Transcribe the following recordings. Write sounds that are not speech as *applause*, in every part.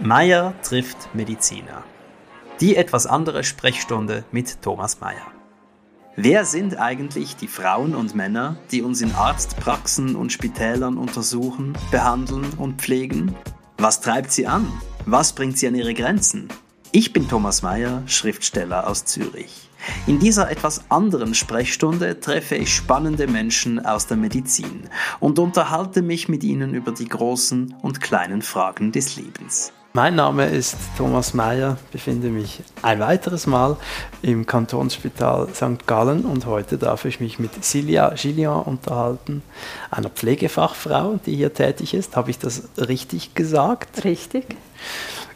Meier trifft Mediziner. Die etwas andere Sprechstunde mit Thomas Meier. Wer sind eigentlich die Frauen und Männer, die uns in Arztpraxen und Spitälern untersuchen, behandeln und pflegen? Was treibt sie an? Was bringt sie an ihre Grenzen? Ich bin Thomas Meier, Schriftsteller aus Zürich. In dieser etwas anderen Sprechstunde treffe ich spannende Menschen aus der Medizin und unterhalte mich mit ihnen über die großen und kleinen Fragen des Lebens. Mein Name ist Thomas Mayer, befinde mich ein weiteres Mal im Kantonsspital St. Gallen und heute darf ich mich mit Cilia Gillian unterhalten, einer Pflegefachfrau, die hier tätig ist. Habe ich das richtig gesagt? Richtig.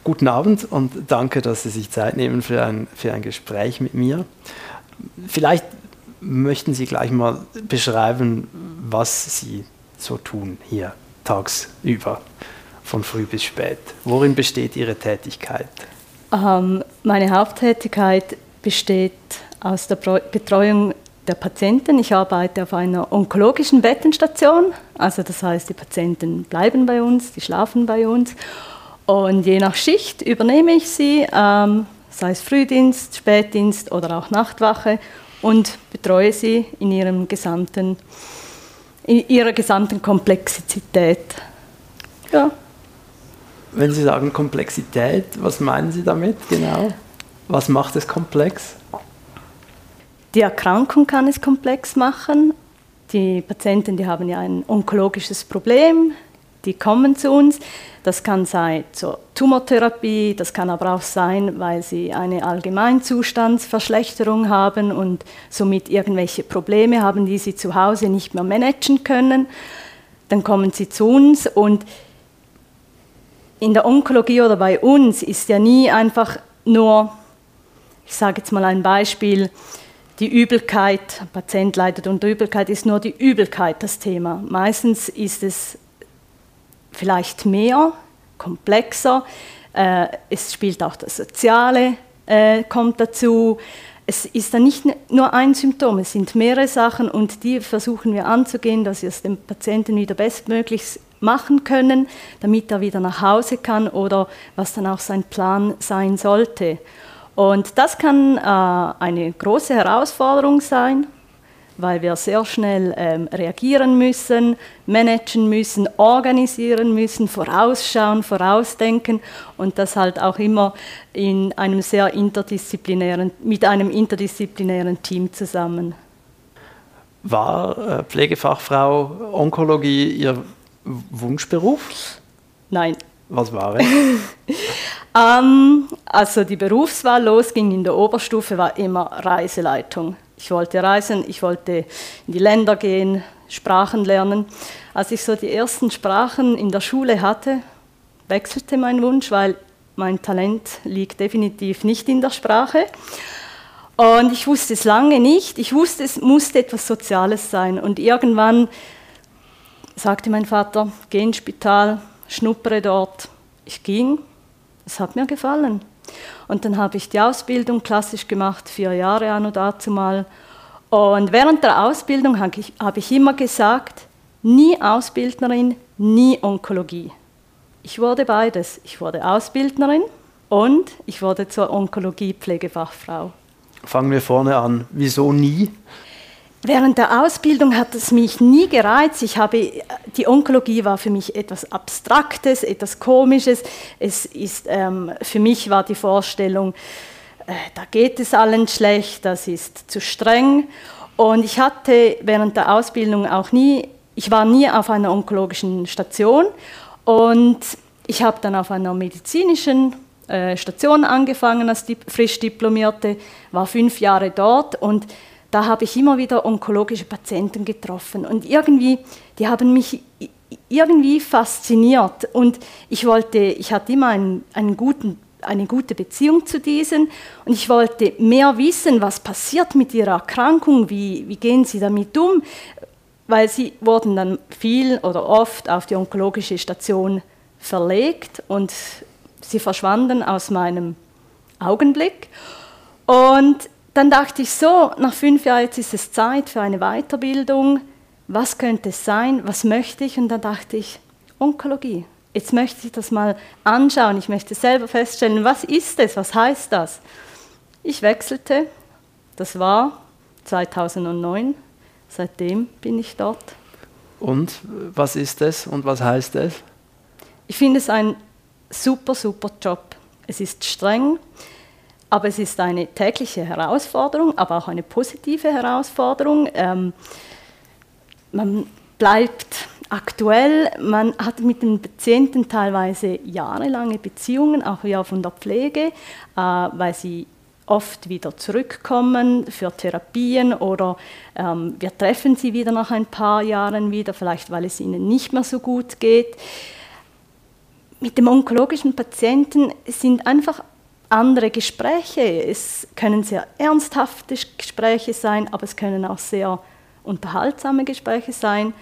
Guten Abend und danke, dass Sie sich Zeit nehmen für ein, für ein Gespräch mit mir. Vielleicht möchten Sie gleich mal beschreiben, was Sie so tun hier tagsüber von früh bis spät. Worin besteht Ihre Tätigkeit? Ähm, meine Haupttätigkeit besteht aus der Betreuung der Patienten. Ich arbeite auf einer onkologischen Bettenstation, also das heißt, die Patienten bleiben bei uns, die schlafen bei uns und je nach Schicht übernehme ich sie, ähm, sei es Frühdienst, Spätdienst oder auch Nachtwache und betreue sie in, ihrem gesamten, in ihrer gesamten Komplexität. Ja. Wenn Sie sagen Komplexität, was meinen Sie damit genau? Was macht es komplex? Die Erkrankung kann es komplex machen. Die Patienten, die haben ja ein onkologisches Problem, die kommen zu uns. Das kann sein zur Tumortherapie, das kann aber auch sein, weil sie eine Allgemeinzustandsverschlechterung haben und somit irgendwelche Probleme haben, die sie zu Hause nicht mehr managen können. Dann kommen sie zu uns und in der Onkologie oder bei uns ist ja nie einfach nur, ich sage jetzt mal ein Beispiel, die Übelkeit, ein Patient leidet unter Übelkeit, ist nur die Übelkeit das Thema. Meistens ist es vielleicht mehr, komplexer. Äh, es spielt auch das Soziale, äh, kommt dazu. Es ist dann nicht nur ein Symptom, es sind mehrere Sachen und die versuchen wir anzugehen, dass wir es dem Patienten wieder bestmöglich machen können, damit er wieder nach Hause kann oder was dann auch sein Plan sein sollte. Und das kann äh, eine große Herausforderung sein, weil wir sehr schnell ähm, reagieren müssen, managen müssen, organisieren müssen, vorausschauen, vorausdenken und das halt auch immer in einem sehr interdisziplinären, mit einem interdisziplinären Team zusammen. War äh, Pflegefachfrau Onkologie Ihr Wunschberuf? Nein. Was war es? *laughs* ähm, also die Berufswahl losging in der Oberstufe, war immer Reiseleitung. Ich wollte reisen, ich wollte in die Länder gehen, Sprachen lernen. Als ich so die ersten Sprachen in der Schule hatte, wechselte mein Wunsch, weil mein Talent liegt definitiv nicht in der Sprache. Und ich wusste es lange nicht. Ich wusste, es musste etwas Soziales sein. Und irgendwann sagte mein Vater, geh ins Spital, schnuppere dort. Ich ging, es hat mir gefallen. Und dann habe ich die Ausbildung klassisch gemacht, vier Jahre an und dazu mal. Und während der Ausbildung habe ich, habe ich immer gesagt, nie Ausbildnerin, nie Onkologie. Ich wurde beides. Ich wurde Ausbildnerin und ich wurde zur Onkologie-Pflegefachfrau. Fangen wir vorne an. Wieso nie? Während der Ausbildung hat es mich nie gereizt. Ich habe, die Onkologie war für mich etwas Abstraktes, etwas Komisches. Es ist, ähm, für mich war die Vorstellung, äh, da geht es allen schlecht, das ist zu streng. Und ich hatte während der Ausbildung auch nie, ich war nie auf einer onkologischen Station und ich habe dann auf einer medizinischen äh, Station angefangen als frisch Diplomierte, war fünf Jahre dort und da habe ich immer wieder onkologische Patienten getroffen und irgendwie, die haben mich irgendwie fasziniert. Und ich wollte, ich hatte immer einen, einen guten, eine gute Beziehung zu diesen und ich wollte mehr wissen, was passiert mit ihrer Erkrankung, wie, wie gehen sie damit um, weil sie wurden dann viel oder oft auf die onkologische Station verlegt und sie verschwanden aus meinem Augenblick. Und dann dachte ich so, nach fünf Jahren, jetzt ist es Zeit für eine Weiterbildung. Was könnte es sein? Was möchte ich? Und dann dachte ich, Onkologie. jetzt möchte ich das mal anschauen, ich möchte selber feststellen, was ist es, was heißt das? Ich wechselte, das war 2009, seitdem bin ich dort. Und was ist es und was heißt es? Ich finde es ein super, super Job. Es ist streng, aber es ist eine tägliche Herausforderung, aber auch eine positive Herausforderung. Ähm, man bleibt aktuell, man hat mit den Patienten teilweise jahrelange Beziehungen, auch ja von der Pflege, äh, weil sie oft wieder zurückkommen für Therapien oder ähm, wir treffen sie wieder nach ein paar Jahren wieder, vielleicht weil es ihnen nicht mehr so gut geht. Mit dem onkologischen Patienten sind einfach andere Gespräche. Es können sehr ernsthafte Gespräche sein, aber es können auch sehr unterhaltsame Gespräche sein.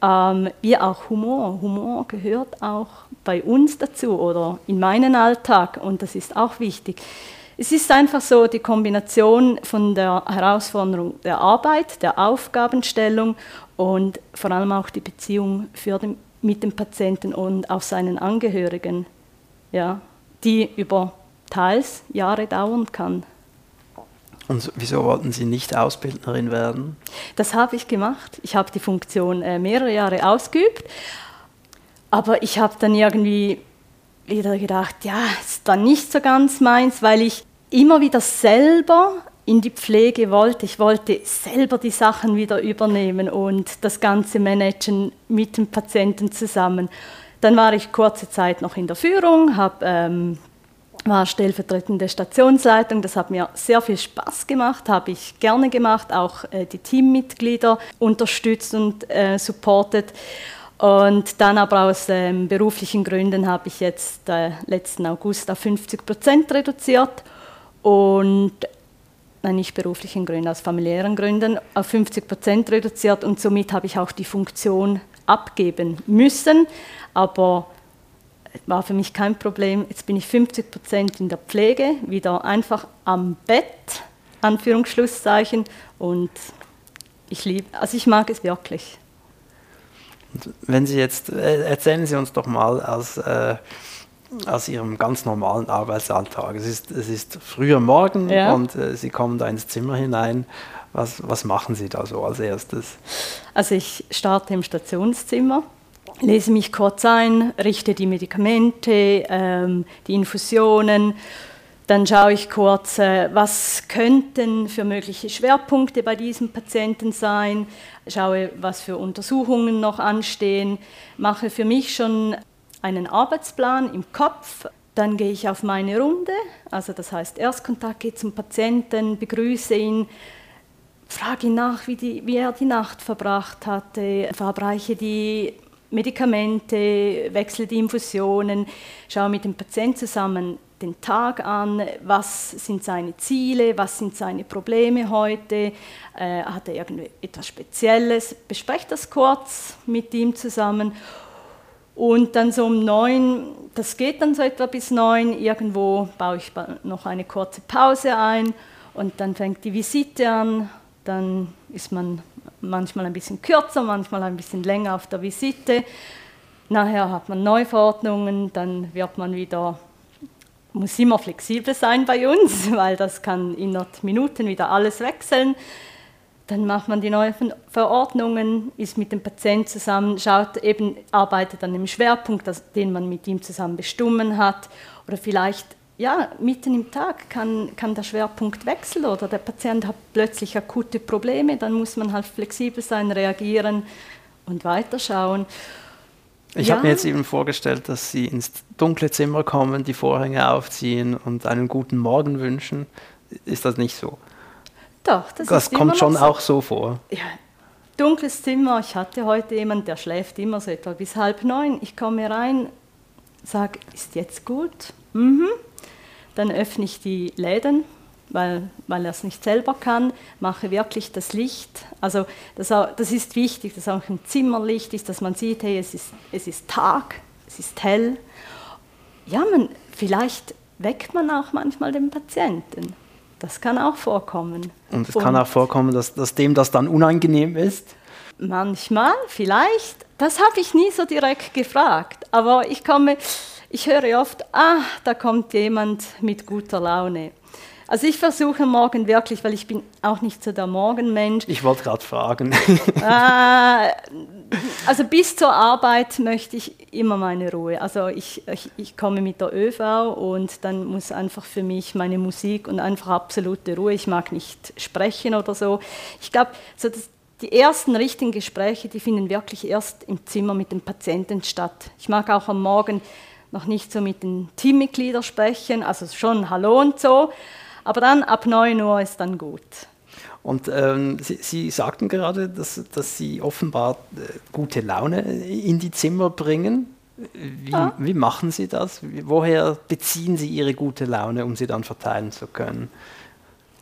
Ähm, wie auch Humor. Humor gehört auch bei uns dazu oder in meinen Alltag und das ist auch wichtig. Es ist einfach so die Kombination von der Herausforderung der Arbeit, der Aufgabenstellung und vor allem auch die Beziehung den, mit dem Patienten und auch seinen Angehörigen, ja, die über teils Jahre dauern kann. Und wieso wollten Sie nicht Ausbildnerin werden? Das habe ich gemacht. Ich habe die Funktion äh, mehrere Jahre ausgeübt, aber ich habe dann irgendwie wieder gedacht, ja, ist dann nicht so ganz meins, weil ich immer wieder selber in die Pflege wollte. Ich wollte selber die Sachen wieder übernehmen und das Ganze managen mit dem Patienten zusammen. Dann war ich kurze Zeit noch in der Führung, habe ähm, war stellvertretende Stationsleitung. Das hat mir sehr viel Spaß gemacht, habe ich gerne gemacht, auch äh, die Teammitglieder unterstützt und äh, supportet. Und dann aber aus ähm, beruflichen Gründen habe ich jetzt äh, letzten August auf 50 Prozent reduziert und nein, nicht beruflichen Gründen, aus familiären Gründen auf 50 Prozent reduziert und somit habe ich auch die Funktion abgeben müssen. Aber war für mich kein Problem. Jetzt bin ich 50 Prozent in der Pflege, wieder einfach am Bett, Anführungsschlusszeichen, und ich liebe, also ich mag es wirklich. wenn Sie jetzt, äh, erzählen Sie uns doch mal aus, äh, aus Ihrem ganz normalen Arbeitsalltag. Es ist, es ist früher Morgen ja. und äh, Sie kommen da ins Zimmer hinein. Was, was machen Sie da so als erstes? Also ich starte im Stationszimmer lese mich kurz ein, richte die Medikamente, ähm, die Infusionen, dann schaue ich kurz, äh, was könnten für mögliche Schwerpunkte bei diesem Patienten sein, schaue, was für Untersuchungen noch anstehen, mache für mich schon einen Arbeitsplan im Kopf. Dann gehe ich auf meine Runde, also das heißt Erstkontakt, gehe zum Patienten, begrüße ihn, frage ihn nach, wie, die, wie er die Nacht verbracht hatte, verabreiche die Medikamente, wechsle die Infusionen, schaue mit dem Patienten zusammen den Tag an, was sind seine Ziele, was sind seine Probleme heute, äh, hat er irgendetwas Spezielles, bespreche das kurz mit ihm zusammen. Und dann so um neun, das geht dann so etwa bis neun, irgendwo baue ich noch eine kurze Pause ein und dann fängt die Visite an, dann ist man manchmal ein bisschen kürzer, manchmal ein bisschen länger auf der Visite. Nachher hat man Neuverordnungen, dann wird man wieder, muss immer flexibel sein bei uns, *laughs* weil das kann innerhalb Minuten wieder alles wechseln. Dann macht man die neuen Verordnungen, ist mit dem Patienten zusammen, schaut eben, arbeitet an dem Schwerpunkt, den man mit ihm zusammen bestimmen hat. Oder vielleicht ja, mitten im Tag kann, kann der Schwerpunkt wechseln oder der Patient hat plötzlich akute Probleme, dann muss man halt flexibel sein, reagieren und weiterschauen. Ich ja. habe mir jetzt eben vorgestellt, dass Sie ins dunkle Zimmer kommen, die Vorhänge aufziehen und einen guten Morgen wünschen. Ist das nicht so? Doch, das, das kommt schon so. auch so vor. Ja, dunkles Zimmer. Ich hatte heute jemanden, der schläft immer so etwa bis halb neun. Ich komme rein, sage, ist jetzt gut? Mhm. Dann öffne ich die Läden, weil, weil er es nicht selber kann, mache wirklich das Licht. Also das, das ist wichtig, dass auch ein Zimmerlicht ist, dass man sieht, hey, es ist, es ist Tag, es ist hell. Ja, man, vielleicht weckt man auch manchmal den Patienten. Das kann auch vorkommen. Und es kann auch vorkommen, dass, dass dem das dann unangenehm ist? Manchmal, vielleicht. Das habe ich nie so direkt gefragt. Aber ich komme, ich höre oft, ah, da kommt jemand mit guter Laune. Also ich versuche morgen wirklich, weil ich bin auch nicht so der Morgenmensch. Ich wollte gerade fragen. äh, *laughs* also bis zur Arbeit möchte ich immer meine Ruhe. Also ich, ich, ich, komme mit der ÖV und dann muss einfach für mich meine Musik und einfach absolute Ruhe. Ich mag nicht sprechen oder so. Ich glaube, so die ersten richtigen Gespräche, die finden wirklich erst im Zimmer mit dem Patienten statt. Ich mag auch am Morgen noch nicht so mit den Teammitgliedern sprechen, also schon Hallo und so, aber dann ab 9 Uhr ist dann gut. Und ähm, Sie, Sie, sagten gerade, dass, dass Sie offenbar äh, gute Laune in die Zimmer bringen. Wie, ja. wie machen Sie das? Woher beziehen Sie Ihre gute Laune, um sie dann verteilen zu können?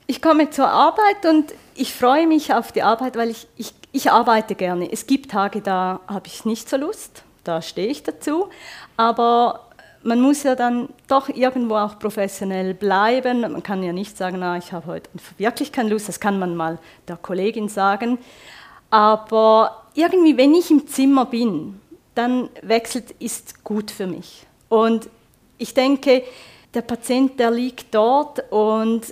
Ich komme zur Arbeit und ich freue mich auf die Arbeit, weil ich, ich, ich arbeite gerne. Es gibt Tage, da habe ich nicht so Lust, da stehe ich dazu. Aber man muss ja dann doch irgendwo auch professionell bleiben. Man kann ja nicht sagen, na, ich habe heute wirklich keine Lust, das kann man mal der Kollegin sagen. Aber irgendwie, wenn ich im Zimmer bin, dann wechselt, ist gut für mich. Und ich denke, der Patient, der liegt dort und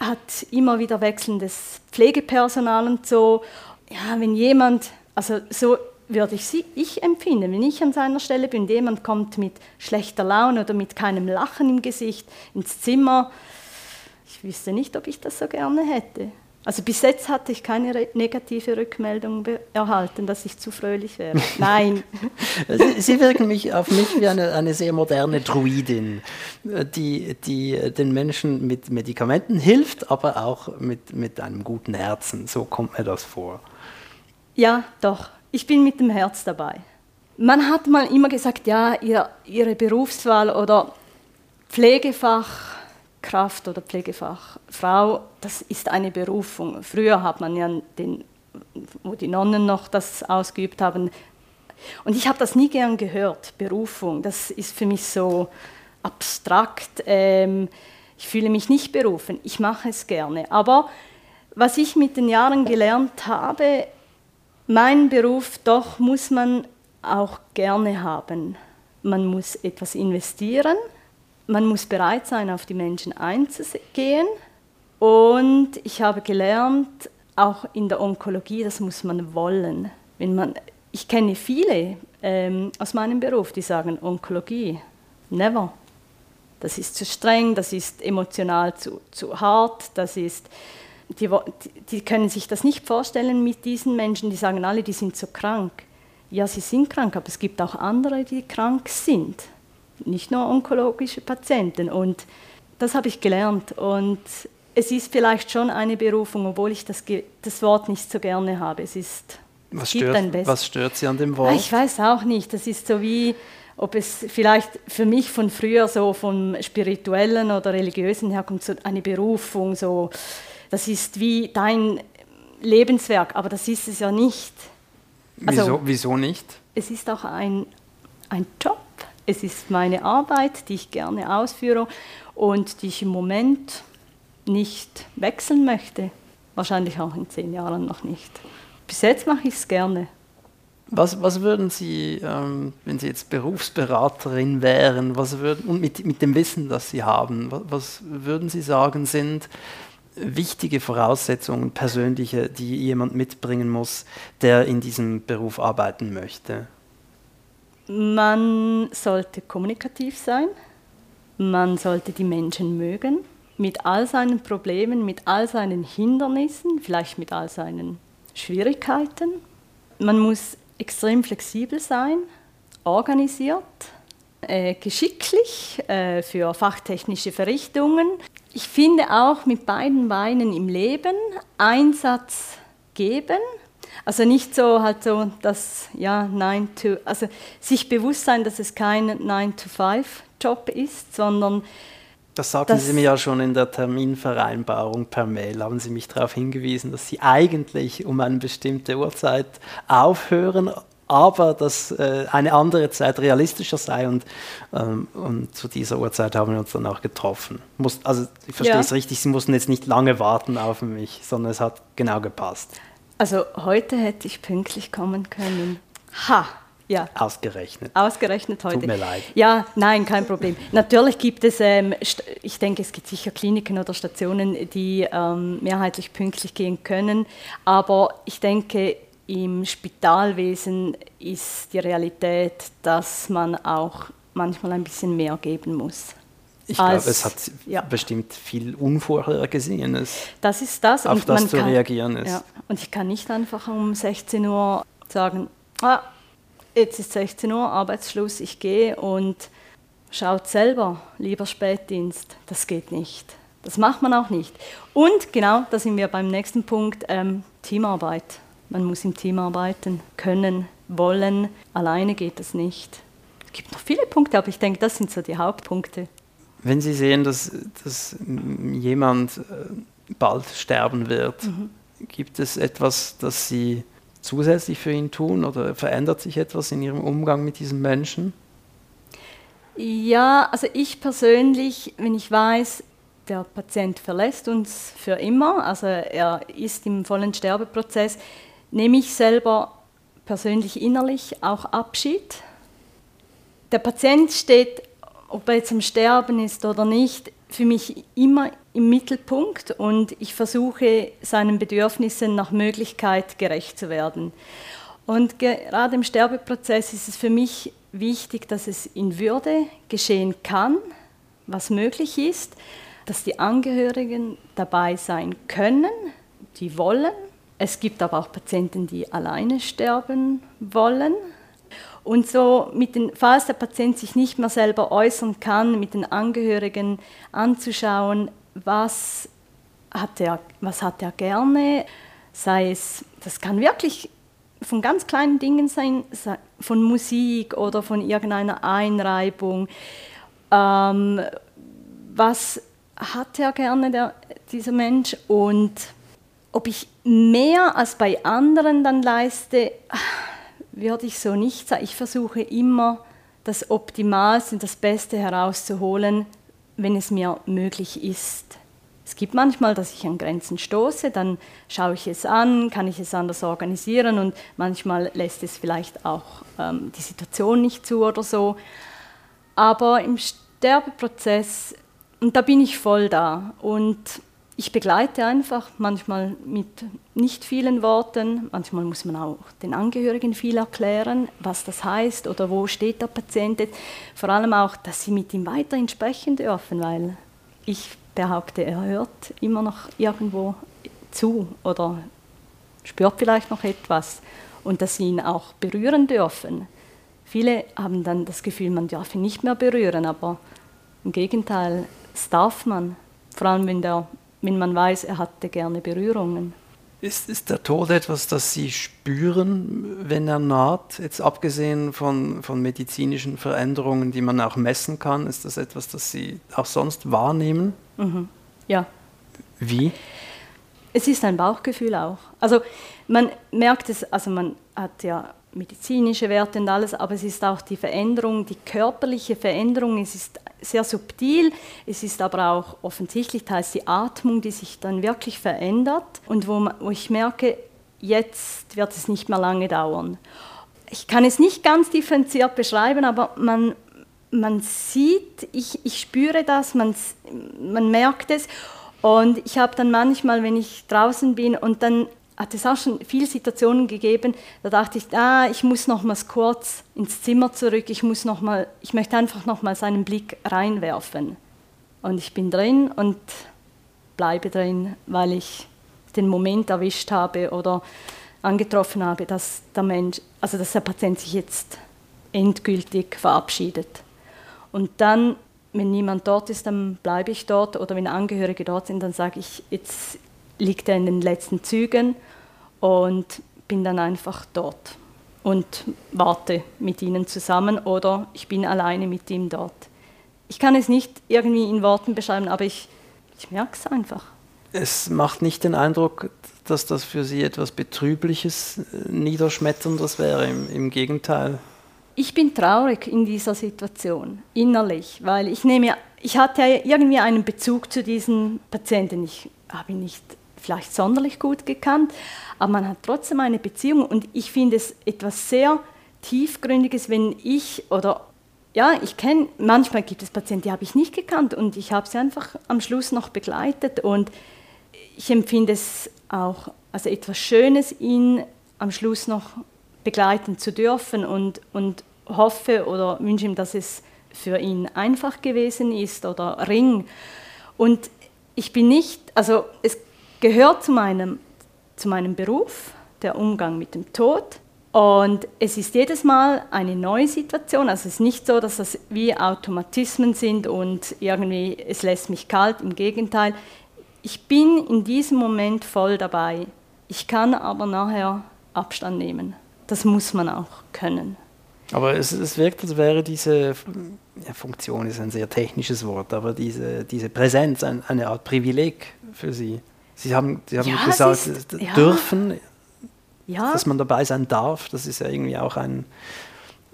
hat immer wieder wechselndes Pflegepersonal und so. Ja, wenn jemand, also so würde ich, sie, ich empfinden, wenn ich an seiner Stelle bin, jemand kommt mit schlechter Laune oder mit keinem Lachen im Gesicht ins Zimmer, ich wüsste nicht, ob ich das so gerne hätte. Also bis jetzt hatte ich keine negative Rückmeldung erhalten, dass ich zu fröhlich wäre. *laughs* Nein. *laughs* Sie, wirken mich auf mich wie eine, eine sehr moderne Druidin, die, die den Menschen mit Medikamenten hilft, aber auch mit, mit einem guten Herzen. So kommt mir das vor. Ja, doch ich bin mit dem Herz dabei. Man hat mal immer gesagt, ja, ihr, Ihre Berufswahl oder Pflegefachkraft oder Pflegefachfrau, das ist eine Berufung. Früher hat man ja den, wo die Nonnen noch das ausgeübt haben. Und ich habe das nie gern gehört, Berufung. Das ist für mich so abstrakt. Ähm, ich fühle mich nicht berufen. Ich mache es gerne. Aber was ich mit den Jahren gelernt habe, mein Beruf, doch muss man auch gerne haben. Man muss etwas investieren, man muss bereit sein, auf die Menschen einzugehen. Und ich habe gelernt, auch in der Onkologie, das muss man wollen. Wenn man, ich kenne viele ähm, aus meinem Beruf, die sagen, Onkologie, never. Das ist zu streng, das ist emotional zu, zu hart, das ist die, die können sich das nicht vorstellen mit diesen Menschen, die sagen alle, die sind so krank. Ja, sie sind krank, aber es gibt auch andere, die krank sind. Nicht nur onkologische Patienten. Und das habe ich gelernt. Und es ist vielleicht schon eine Berufung, obwohl ich das, das Wort nicht so gerne habe. Es ist was, stört, was stört Sie an dem Wort? Ich weiß auch nicht. Das ist so wie, ob es vielleicht für mich von früher so vom spirituellen oder religiösen herkommt, so eine Berufung, so das ist wie dein Lebenswerk, aber das ist es ja nicht. Also, wieso, wieso nicht? Es ist auch ein, ein Job, es ist meine Arbeit, die ich gerne ausführe und die ich im Moment nicht wechseln möchte. Wahrscheinlich auch in zehn Jahren noch nicht. Bis jetzt mache ich es gerne. Was, was würden Sie, ähm, wenn Sie jetzt Berufsberaterin wären, was würden, und mit, mit dem Wissen, das Sie haben, was, was würden Sie sagen, sind wichtige Voraussetzungen, persönliche, die jemand mitbringen muss, der in diesem Beruf arbeiten möchte? Man sollte kommunikativ sein, man sollte die Menschen mögen, mit all seinen Problemen, mit all seinen Hindernissen, vielleicht mit all seinen Schwierigkeiten. Man muss extrem flexibel sein, organisiert, äh, geschicklich äh, für fachtechnische Verrichtungen, ich finde auch mit beiden Beinen im Leben Einsatz geben. Also nicht so halt so das ja 9 to also sich bewusst sein, dass es kein 9 to 5 Job ist, sondern das sagten Sie mir ja schon in der Terminvereinbarung per Mail, haben Sie mich darauf hingewiesen, dass Sie eigentlich um eine bestimmte Uhrzeit aufhören, aber dass äh, eine andere Zeit realistischer sei und, ähm, und zu dieser Uhrzeit haben wir uns dann auch getroffen. Muss, also ich verstehe ja. es richtig, Sie mussten jetzt nicht lange warten auf mich, sondern es hat genau gepasst. Also heute hätte ich pünktlich kommen können. Ha! Ja. Ausgerechnet. Ausgerechnet heute. Tut mir leid. Ja, nein, kein Problem. Natürlich gibt es, ähm, ich denke, es gibt sicher Kliniken oder Stationen, die ähm, mehrheitlich pünktlich gehen können. Aber ich denke, im Spitalwesen ist die Realität, dass man auch manchmal ein bisschen mehr geben muss. Ich glaube, es hat ja. bestimmt viel Unvorhergesehenes. Das ist das. Auf das zu kann, reagieren ist. Ja. Und ich kann nicht einfach um 16 Uhr sagen, ah, jetzt ist 16 Uhr, Arbeitsschluss, ich gehe und schaut selber, lieber Spätdienst. Das geht nicht. Das macht man auch nicht. Und genau, da sind wir beim nächsten Punkt, ähm, Teamarbeit. Man muss im Team arbeiten können, wollen. Alleine geht das nicht. Es gibt noch viele Punkte, aber ich denke, das sind so die Hauptpunkte. Wenn Sie sehen, dass, dass jemand äh, bald sterben wird, mhm. gibt es etwas, das Sie zusätzlich für ihn tun oder verändert sich etwas in Ihrem Umgang mit diesem Menschen? Ja, also ich persönlich, wenn ich weiß, der Patient verlässt uns für immer, also er ist im vollen Sterbeprozess, nehme ich selber persönlich innerlich auch Abschied. Der Patient steht ob er jetzt am Sterben ist oder nicht, für mich immer im Mittelpunkt und ich versuche seinen Bedürfnissen nach Möglichkeit gerecht zu werden. Und gerade im Sterbeprozess ist es für mich wichtig, dass es in Würde geschehen kann, was möglich ist, dass die Angehörigen dabei sein können, die wollen. Es gibt aber auch Patienten, die alleine sterben wollen. Und so, mit den, falls der Patient sich nicht mehr selber äußern kann, mit den Angehörigen anzuschauen, was hat er, was hat er gerne, sei es, das kann wirklich von ganz kleinen Dingen sein, von Musik oder von irgendeiner Einreibung. Ähm, was hat er gerne, der, dieser Mensch? Und ob ich mehr als bei anderen dann leiste, würde ich so nicht sagen. Ich versuche immer, das Optimalste und das Beste herauszuholen, wenn es mir möglich ist. Es gibt manchmal, dass ich an Grenzen stoße, dann schaue ich es an, kann ich es anders organisieren und manchmal lässt es vielleicht auch ähm, die Situation nicht zu oder so. Aber im Sterbeprozess, und da bin ich voll da und ich begleite einfach, manchmal mit nicht vielen Worten, manchmal muss man auch den Angehörigen viel erklären, was das heißt oder wo steht der Patient. Vor allem auch, dass sie mit ihm weiterhin sprechen dürfen, weil ich behaupte, er hört immer noch irgendwo zu oder spürt vielleicht noch etwas und dass sie ihn auch berühren dürfen. Viele haben dann das Gefühl, man darf ihn nicht mehr berühren, aber im Gegenteil, das darf man, vor allem wenn der wenn man weiß, er hatte gerne Berührungen. Ist, ist der Tod etwas, das Sie spüren, wenn er naht? Jetzt abgesehen von, von medizinischen Veränderungen, die man auch messen kann, ist das etwas, das Sie auch sonst wahrnehmen? Mhm. Ja. Wie? Es ist ein Bauchgefühl auch. Also man merkt es, also man hat ja medizinische Werte und alles, aber es ist auch die Veränderung, die körperliche Veränderung, es ist sehr subtil, es ist aber auch offensichtlich teils die Atmung, die sich dann wirklich verändert und wo, wo ich merke, jetzt wird es nicht mehr lange dauern. Ich kann es nicht ganz differenziert beschreiben, aber man, man sieht, ich, ich spüre das, man, man merkt es und ich habe dann manchmal, wenn ich draußen bin und dann hat es auch schon viele Situationen gegeben, da dachte ich, ah, ich muss noch mal kurz ins Zimmer zurück, ich, muss noch mal, ich möchte einfach noch mal seinen Blick reinwerfen. Und ich bin drin und bleibe drin, weil ich den Moment erwischt habe oder angetroffen habe, dass der Mensch, also dass der Patient sich jetzt endgültig verabschiedet. Und dann, wenn niemand dort ist, dann bleibe ich dort oder wenn Angehörige dort sind, dann sage ich, jetzt liegt er in den letzten Zügen und bin dann einfach dort und warte mit ihnen zusammen oder ich bin alleine mit ihm dort. Ich kann es nicht irgendwie in Worten beschreiben, aber ich, ich merke es einfach. Es macht nicht den Eindruck, dass das für Sie etwas Betrübliches, äh, Niederschmetterndes wäre, im, im Gegenteil. Ich bin traurig in dieser Situation, innerlich, weil ich nehme, ich hatte irgendwie einen Bezug zu diesen Patienten. Ich habe ihn nicht vielleicht sonderlich gut gekannt, aber man hat trotzdem eine Beziehung und ich finde es etwas sehr tiefgründiges, wenn ich oder ja, ich kenne, manchmal gibt es Patienten, die habe ich nicht gekannt und ich habe sie einfach am Schluss noch begleitet und ich empfinde es auch als etwas Schönes, ihn am Schluss noch begleiten zu dürfen und, und hoffe oder wünsche ihm, dass es für ihn einfach gewesen ist oder Ring. Und ich bin nicht, also es gehört zu meinem, zu meinem Beruf, der Umgang mit dem Tod. Und es ist jedes Mal eine neue Situation. Also es ist nicht so, dass das wie Automatismen sind und irgendwie es lässt mich kalt. Im Gegenteil, ich bin in diesem Moment voll dabei. Ich kann aber nachher Abstand nehmen. Das muss man auch können. Aber es, es wirkt, als wäre diese ja, Funktion ist ein sehr technisches Wort, aber diese, diese Präsenz ein, eine Art Privileg für Sie. Sie haben, Sie haben ja, gesagt, ist, ja. dürfen, ja. dass man dabei sein darf, das ist ja irgendwie auch ein,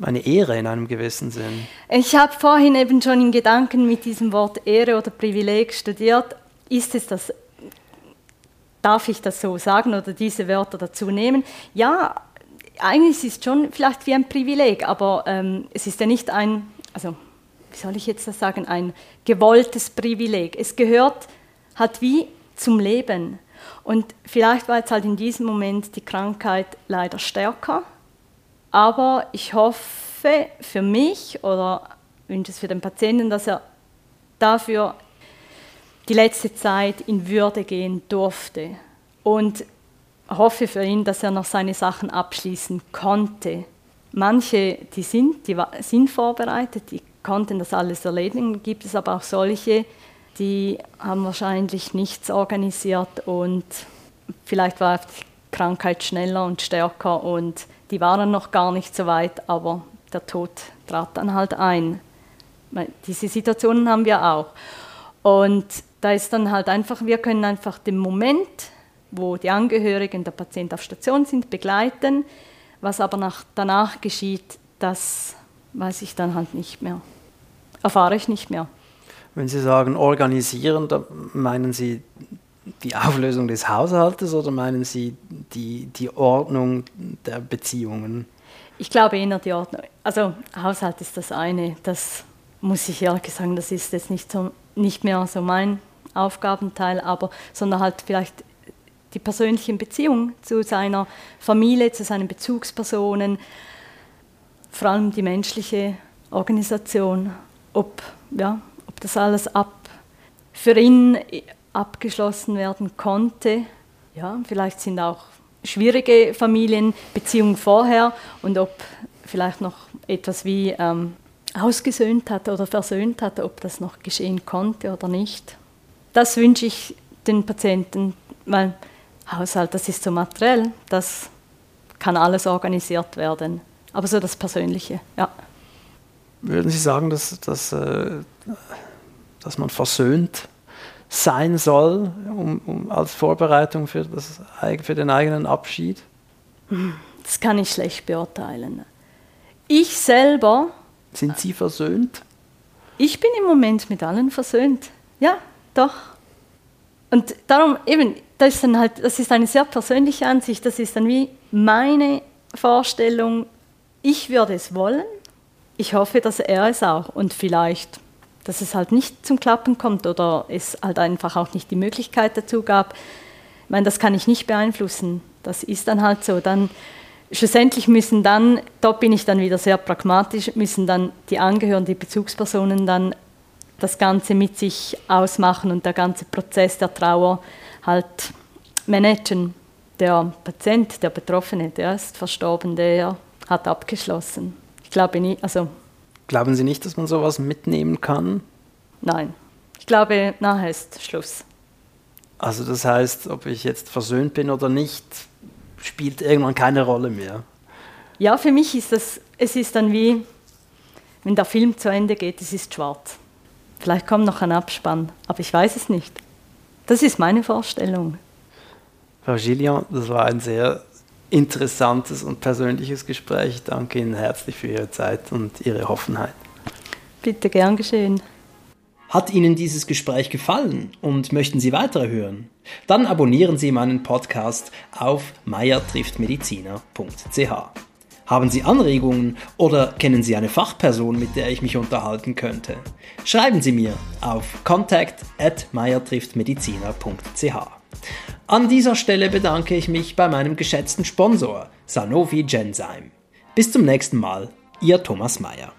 eine Ehre in einem gewissen Sinn. Ich habe vorhin eben schon in Gedanken mit diesem Wort Ehre oder Privileg studiert. Ist es das, darf ich das so sagen oder diese Wörter dazu nehmen? Ja, eigentlich ist es schon vielleicht wie ein Privileg, aber ähm, es ist ja nicht ein, also wie soll ich jetzt das sagen, ein gewolltes Privileg. Es gehört halt wie zum Leben. Und vielleicht war jetzt halt in diesem Moment die Krankheit leider stärker, aber ich hoffe für mich oder wünsche es für den Patienten, dass er dafür die letzte Zeit in Würde gehen durfte. Und hoffe für ihn, dass er noch seine Sachen abschließen konnte. Manche, die sind, die sind vorbereitet, die konnten das alles erledigen. Gibt es aber auch solche, die haben wahrscheinlich nichts organisiert und vielleicht war die Krankheit schneller und stärker und die waren noch gar nicht so weit, aber der Tod trat dann halt ein. Diese Situationen haben wir auch. Und da ist dann halt einfach, wir können einfach den Moment wo die Angehörigen der Patient auf Station sind, begleiten. Was aber nach, danach geschieht, das weiß ich dann halt nicht mehr. Erfahre ich nicht mehr. Wenn Sie sagen organisieren, da meinen Sie die Auflösung des Haushaltes oder meinen Sie die, die Ordnung der Beziehungen? Ich glaube eher die Ordnung. Also Haushalt ist das eine, das muss ich ehrlich sagen, das ist jetzt nicht, so, nicht mehr so mein Aufgabenteil, aber sondern halt vielleicht die persönliche Beziehung zu seiner Familie, zu seinen Bezugspersonen, vor allem die menschliche Organisation, ob, ja, das alles ab, für ihn abgeschlossen werden konnte. Ja, vielleicht sind auch schwierige Familienbeziehungen vorher und ob vielleicht noch etwas wie ähm, ausgesöhnt hat oder versöhnt hat, ob das noch geschehen konnte oder nicht. Das wünsche ich den Patienten, weil Haushalt, das ist so materiell, das kann alles organisiert werden. Aber so das Persönliche, ja. Würden Sie sagen, dass, dass, äh, dass man versöhnt sein soll um, um, als Vorbereitung für, das, für den eigenen Abschied? Das kann ich schlecht beurteilen. Ich selber. Sind Sie versöhnt? Ich bin im Moment mit allen versöhnt. Ja, doch. Und darum eben, das ist, dann halt, das ist eine sehr persönliche Ansicht, das ist dann wie meine Vorstellung, ich würde es wollen, ich hoffe, dass er es auch und vielleicht, dass es halt nicht zum Klappen kommt oder es halt einfach auch nicht die Möglichkeit dazu gab. Ich meine, das kann ich nicht beeinflussen, das ist dann halt so. Dann schlussendlich müssen dann, dort bin ich dann wieder sehr pragmatisch, müssen dann die Angehörigen, die Bezugspersonen dann das Ganze mit sich ausmachen und der ganze Prozess der Trauer halt managen. Der Patient, der Betroffene, der ist verstorben, der hat abgeschlossen. Ich glaube nicht, also. Glauben Sie nicht, dass man sowas mitnehmen kann? Nein. Ich glaube, nachher ist Schluss. Also das heißt, ob ich jetzt versöhnt bin oder nicht, spielt irgendwann keine Rolle mehr. Ja, für mich ist das, es ist dann wie, wenn der Film zu Ende geht, es ist schwarz. Vielleicht kommt noch ein Abspann, aber ich weiß es nicht. Das ist meine Vorstellung. Frau Gillian, das war ein sehr interessantes und persönliches Gespräch. Ich danke Ihnen herzlich für Ihre Zeit und Ihre Offenheit. Bitte gern geschehen. Hat Ihnen dieses Gespräch gefallen und möchten Sie weitere hören? Dann abonnieren Sie meinen Podcast auf meiertrifftmediziner.ch. Haben Sie Anregungen oder kennen Sie eine Fachperson, mit der ich mich unterhalten könnte? Schreiben Sie mir auf contact at meiertrifftmediziner.ch. An dieser Stelle bedanke ich mich bei meinem geschätzten Sponsor Sanofi Genzyme. Bis zum nächsten Mal, Ihr Thomas Mayer.